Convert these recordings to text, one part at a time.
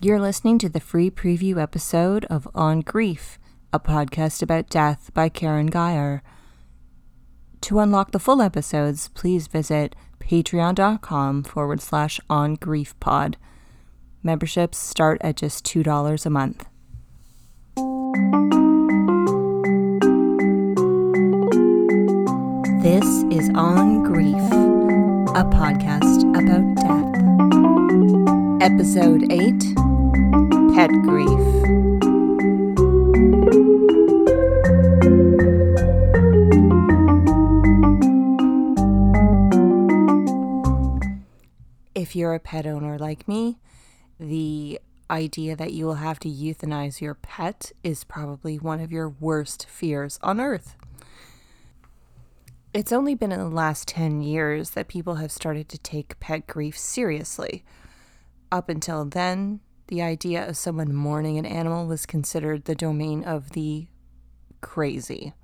You're listening to the free preview episode of On Grief, a podcast about death by Karen Geyer. To unlock the full episodes, please visit patreon.com forward slash on grief pod. Memberships start at just $2 a month. This is On Grief, a podcast about death. Episode 8 Pet Grief. If you're a pet owner like me, the idea that you will have to euthanize your pet is probably one of your worst fears on earth. It's only been in the last 10 years that people have started to take pet grief seriously. Up until then, the idea of someone mourning an animal was considered the domain of the crazy.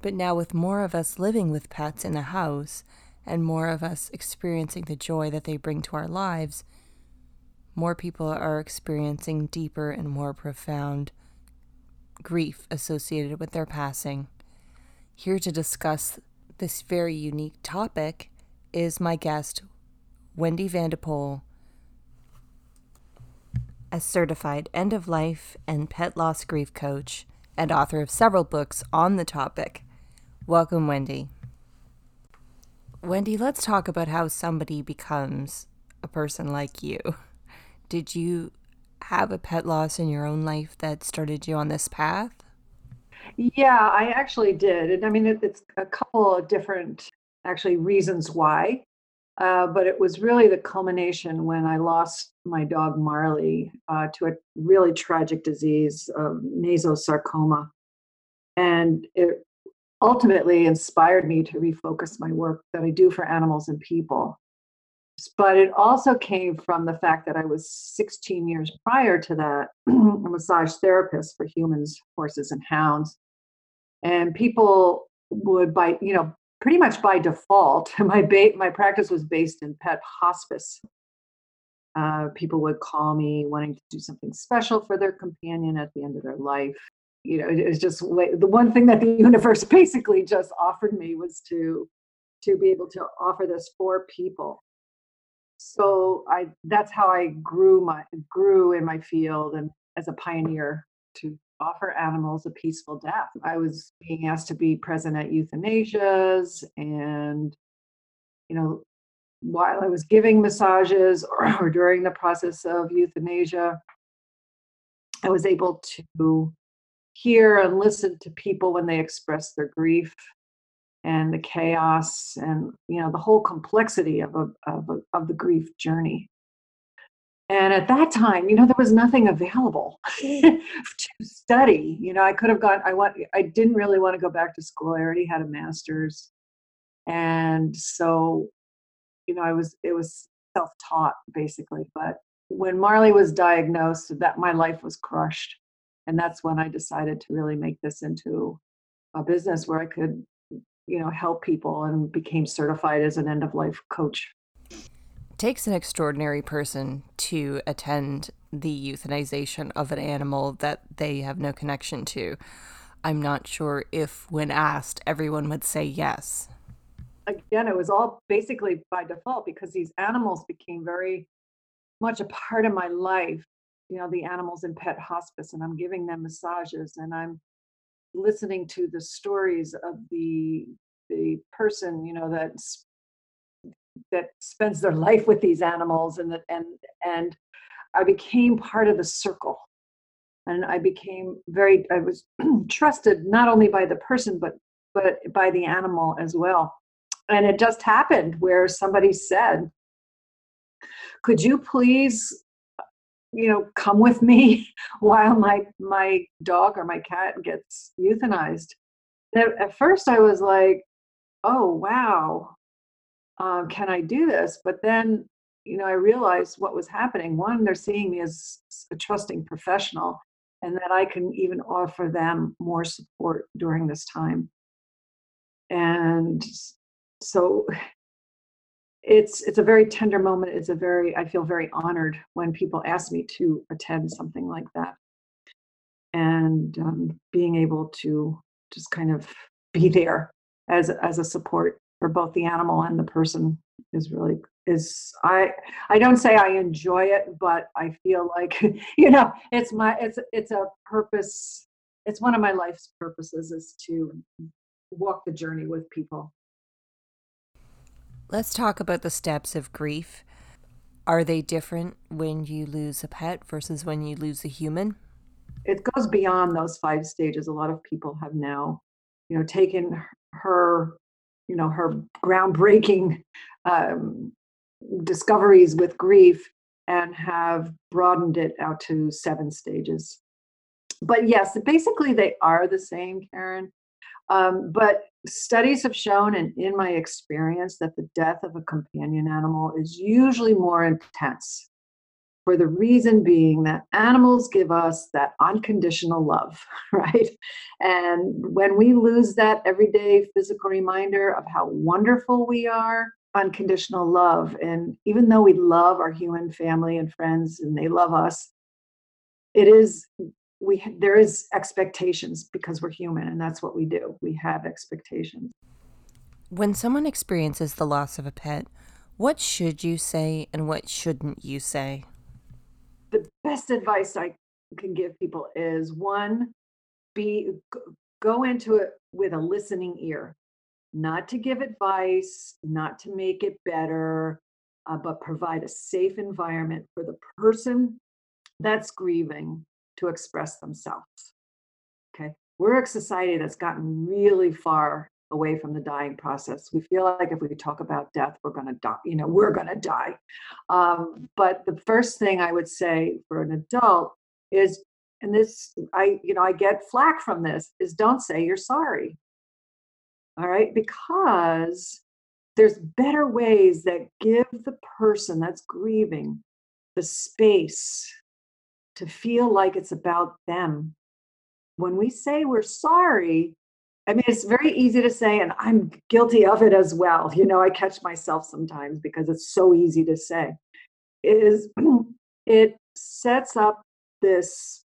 But now, with more of us living with pets in the house and more of us experiencing the joy that they bring to our lives, more people are experiencing deeper and more profound grief associated with their passing. Here to discuss this very unique topic is my guest, Wendy Van de Poel, a certified end of life and pet loss grief coach and author of several books on the topic. Welcome, Wendy. Wendy, let's talk about how somebody becomes a person like you. Did you have a pet loss in your own life that started you on this path? Yeah, I actually did. And I mean, it, it's a couple of different actually reasons why. Uh, but it was really the culmination when I lost my dog Marley uh, to a really tragic disease of nasosarcoma. And it ultimately inspired me to refocus my work that I do for animals and people. But it also came from the fact that I was 16 years prior to that a massage therapist for humans, horses, and hounds. And people would, by you know, pretty much by default, my ba- my practice was based in pet hospice. Uh, people would call me wanting to do something special for their companion at the end of their life you know it was just the one thing that the universe basically just offered me was to to be able to offer this for people so i that's how i grew my grew in my field and as a pioneer to offer animals a peaceful death. I was being asked to be present at euthanasias and you know while i was giving massages or, or during the process of euthanasia i was able to hear and listen to people when they express their grief and the chaos and you know the whole complexity of a, of, a, of the grief journey and at that time you know there was nothing available mm. to study you know i could have gone i want i didn't really want to go back to school i already had a master's. And so you know i was it was self-taught basically but when marley was diagnosed that my life was crushed. And that's when i decided to really make this into a business where i could you know help people and became certified as an end of life coach takes an extraordinary person to attend the euthanization of an animal that they have no connection to. I'm not sure if when asked everyone would say yes. Again it was all basically by default because these animals became very much a part of my life. You know the animals in pet hospice and i'm giving them massages and i'm listening to the stories of the the person you know that's that spends their life with these animals and that and and i became part of the circle. And i became very i was trusted not only by the person but but by the animal as well. And it just happened where somebody said could you please you know come with me while my my dog or my cat gets euthanized? At, at first i was like oh wow um, can i do this? But then you know i realized what was happening. One they're seeing me as a trusting professional and that i can even offer them more support during this time. And so it's it's a very tender moment. It's a very I feel very honored when people ask me to attend something like that, and um, being able to just kind of be there as as a support for both the animal and the person is really is I I don't say I enjoy it, but I feel like you know it's my it's it's a purpose. It's one of my life's purposes is to walk the journey with people Let's talk about the steps of grief. Are they different when you lose a pet versus when you lose a human? It goes beyond those five stages. A lot of people have now, you know, taken her, you know, her groundbreaking um, discoveries with grief and have broadened it out to seven stages. But yes, basically they are the same, Karen. Um, but studies have shown, and in my experience, that the death of a companion animal is usually more intense. For the reason being that animals give us that unconditional love, right? And when we lose that everyday physical reminder of how wonderful we are, unconditional love, and even though we love our human family and friends and they love us, it is we there is expectations because we're human and that's what we do. We have expectations. When someone experiences the loss of a pet what should you say and what shouldn't you say the best advice i can give people is one be go into it with a listening ear not to give advice not to make it better uh, but provide a safe environment for the person that's grieving to express themselves. Okay. We're a society that's gotten really far away from the dying process. We feel like if we talk about death, we're going to die. You know, we're going to die. Um, but the first thing I would say for an adult is, and this, I, you know, I get flack from this, is don't say you're sorry. All right, because there's better ways that give the person that's grieving the space to feel like it's about them. When we say we're sorry, I mean, it's very easy to say, and I'm guilty of it as well. You know, I catch myself sometimes because it's so easy to say. Is it sets up this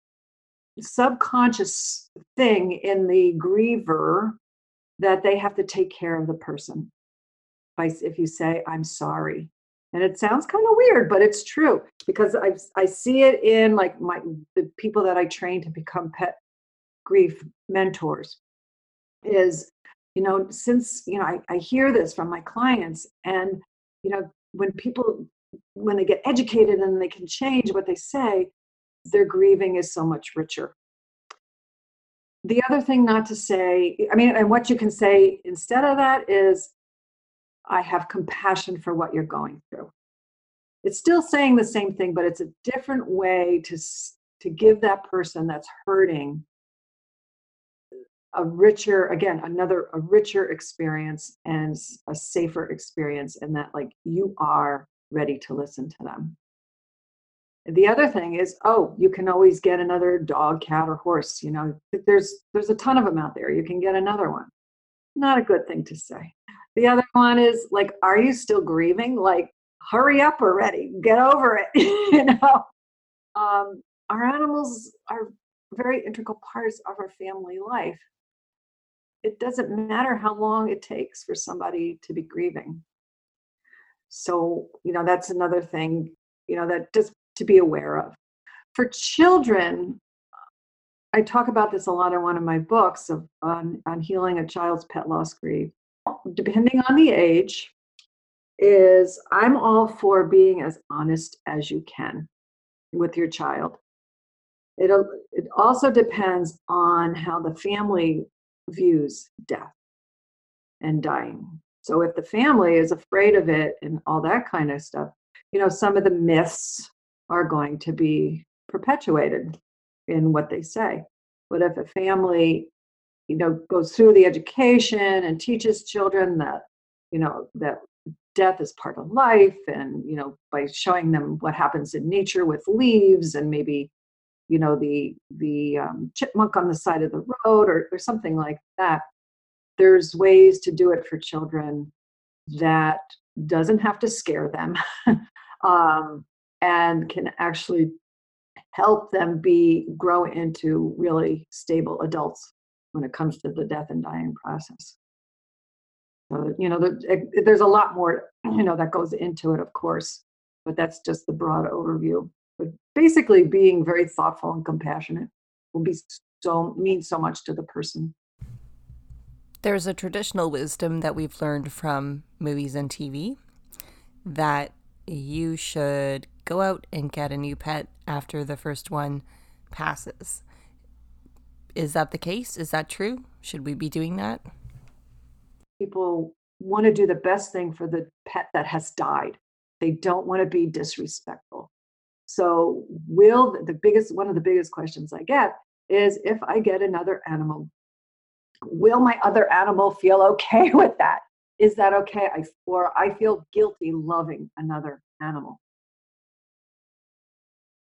subconscious thing in the griever that they have to take care of the person. By if you say, I'm sorry, and it sounds kind of weird but it's true because i i see it in like my the people that i train to become pet grief mentors is you know since you know I, I hear this from my clients and you know when people when they get educated and they can change what they say their grieving is so much richer the other thing not to say i mean and what you can say instead of that is I have compassion for what you're going through. It's still saying the same thing, but it's a different way to, to give that person that's hurting a richer, again, another, a richer experience and a safer experience, and that like you are ready to listen to them. The other thing is, oh, you can always get another dog, cat, or horse. You know, there's there's a ton of them out there. You can get another one. Not a good thing to say. The other one is like, are you still grieving? Like, hurry up already, get over it. you know, um, our animals are very integral parts of our family life. It doesn't matter how long it takes for somebody to be grieving. So, you know, that's another thing, you know, that just to be aware of. For children, I talk about this a lot in one of my books of on, on healing a child's pet loss grief depending on the age, is I'm all for being as honest as you can with your child. It, it also depends on how the family views death and dying. So if the family is afraid of it and all that kind of stuff, you know, some of the myths are going to be perpetuated in what they say. But if a family you know goes through the education and teaches children that you know that death is part of life and you know by showing them what happens in nature with leaves and maybe you know the the um, chipmunk on the side of the road or, or something like that there's ways to do it for children that doesn't have to scare them um, and can actually help them be grow into really stable adults when it comes to the death and dying process. So, you know, it, there's a lot more, you know, that goes into it, of course, but that's just the broad overview. Basically, being very thoughtful and compassionate will be so mean so much to the person. There's a traditional wisdom that we've learned from movies and TV that you should go out and get a new pet after the first one passes. Is that the case? Is that true? Should we be doing that? People want to do the best thing for the pet that has died. They don't want to be disrespectful. So, will the biggest one of the biggest questions I get is if I get another animal, will my other animal feel okay with that? Is that okay? I, or I feel guilty loving another animal.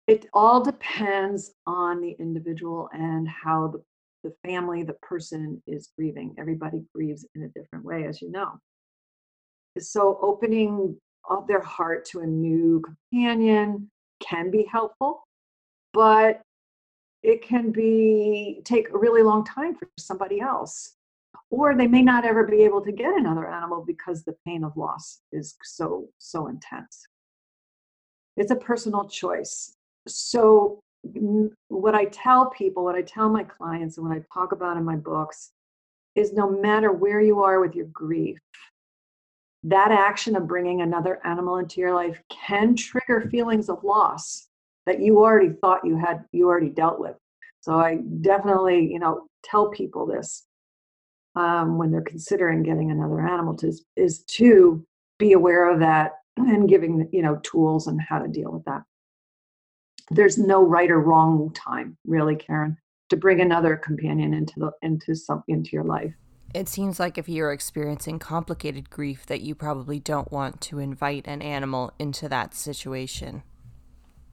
It all depends on the individual and how the, the family, the person is grieving. Everybody grieves in a different way, as you know. So, opening up their heart to a new companion can be helpful, but it can be take a really long time for somebody else or they may not ever be able to get another animal because the pain of loss is so so intense. It's a personal choice. So what i tell people what i tell my clients and what i talk about in my books is no matter where you are with your grief that action of bringing another animal into your life can trigger feelings of loss that you already thought you had you already dealt with. So i definitely you know tell people this um, when they're considering getting another animal to, is to be aware of that and giving you know tools and how to deal with that. There's no right or wrong time really karen to bring another companion into the into some into your life it seems like if you're experiencing complicated grief that you probably don't want to invite an animal into that situation.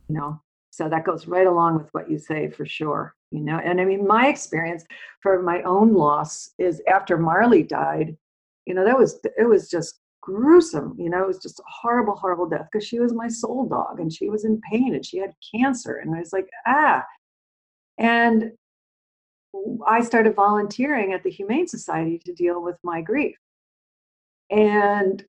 Know so that goes right along with what you say for sure you know and i mean my experience for my own loss is after marley died you know that was it was just gruesome you know it was just a horrible horrible death because she was my soul dog and she was in pain and she had cancer and i was like ah. And i started volunteering at the humane society to deal with my grief. And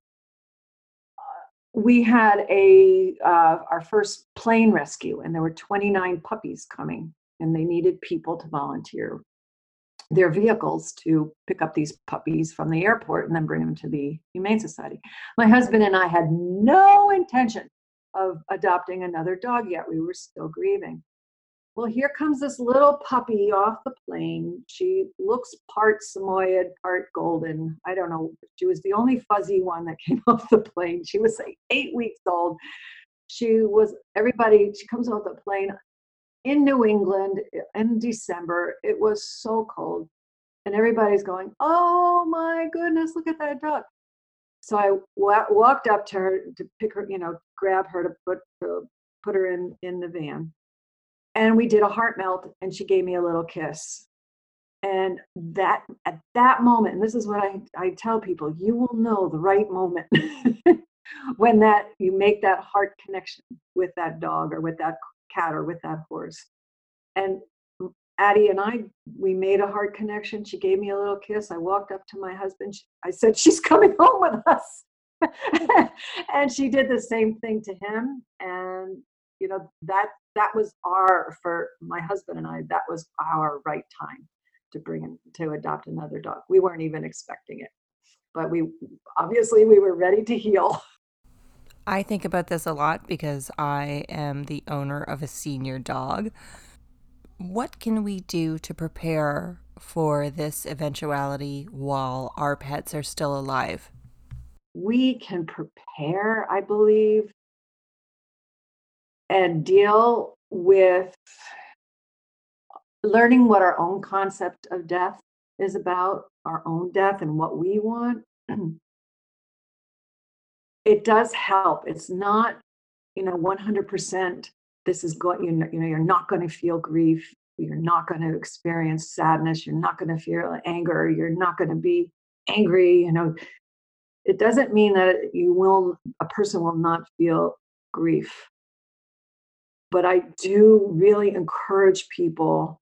we had a uh, our first plane rescue and there were 29 puppies coming and they needed people to volunteer their vehicles to pick up these puppies from the airport and then bring them to the humane society. My husband and i had no intention of adopting another dog yet. We were still grieving well, here comes this little puppy off the plane. She looks part Samoyed, part golden. I don't know. She was the only fuzzy one that came off the plane. She was like eight weeks old. She was, everybody, she comes off the plane in New England in December. It was so cold. And everybody's going, oh my goodness, look at that dog. So I wa- walked up to her to pick her, you know, grab her to put, to put her in, in the van and we did a heart melt and she gave me a little kiss. And that at that moment and this is what i, I tell people you will know the right moment when that you make that heart connection with that dog or with that cat or with that horse. And addie and i we made a heart connection. She gave me a little kiss. I walked up to my husband. I said she's coming home with us. And she did the same thing to him and you know that that was our for my husband and I that was our right time to bring in to adopt another dog. We weren't even expecting it. But we obviously we were ready to heal. I think about this a lot because I am the owner of a senior dog. What can we do to prepare for this eventuality while our pets are still alive? We can prepare, I believe, and deal with learning what our own concept of death is about, our own death and what we want. it does help. It's not, you know, 100% this is going, you know, you know, you're not going to feel grief. You're not going to experience sadness. You're not going to feel anger. You're not going to be angry. You know, it doesn't mean that you will a person will not feel grief but i do really encourage people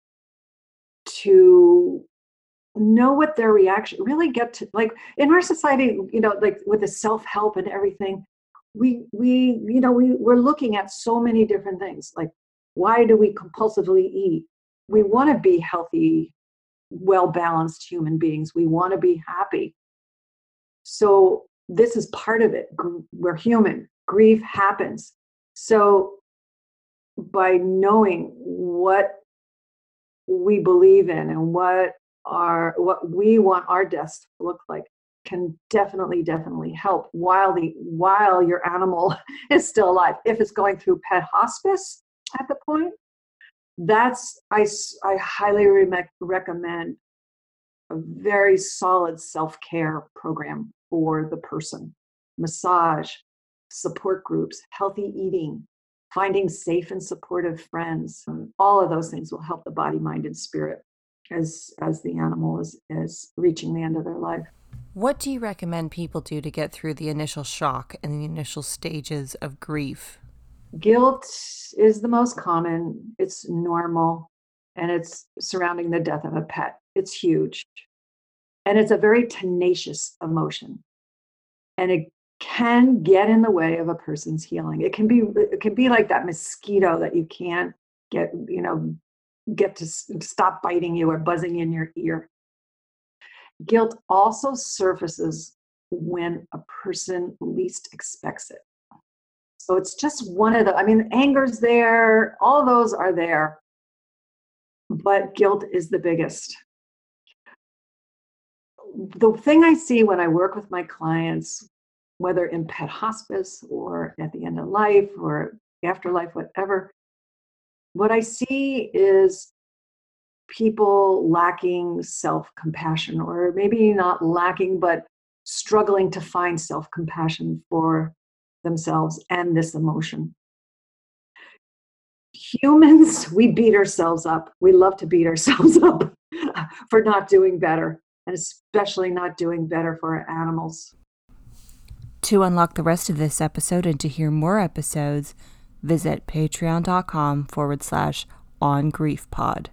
to know what their reaction really get to like in our society you know like with the self-help and everything we we you know we we're looking at so many different things like why do we compulsively eat? We want to be healthy well balanced human beings we want to be happy. So this is part of it we're human grief happens. So by knowing what we believe in and what our what we want our deaths to look like can definitely definitely help while the while your animal is still alive. If it's going through pet hospice at the point that's i i highly re- recommend a very solid self-care program for the person. Massage support groups healthy eating finding safe and supportive friends um, all of those things will help the body mind and spirit as as the animal is is reaching the end of their life. What do you recommend people do to get through the initial shock and the initial stages of grief? Guilt is the most common. It's normal and it's surrounding the death of a pet. It's huge. And it's a very tenacious emotion. And it can get in the way of a person's healing. It can be it can be like that mosquito that you can't get you know get to stop biting you or buzzing in your ear. Guilt also surfaces when a person least expects it. So it's just one of the i mean anger's there all those are there but guilt is the biggest. The thing i see when i work with my clients whether in pet hospice or at the end of life or afterlife, whatever, what I see is people lacking self compassion, or maybe not lacking, but struggling to find self compassion for themselves and this emotion. Humans, we beat ourselves up. We love to beat ourselves up for not doing better, and especially not doing better for our animals. To unlock the rest of this episode and to hear more episodes, visit patreon.com forward slash on grief pod.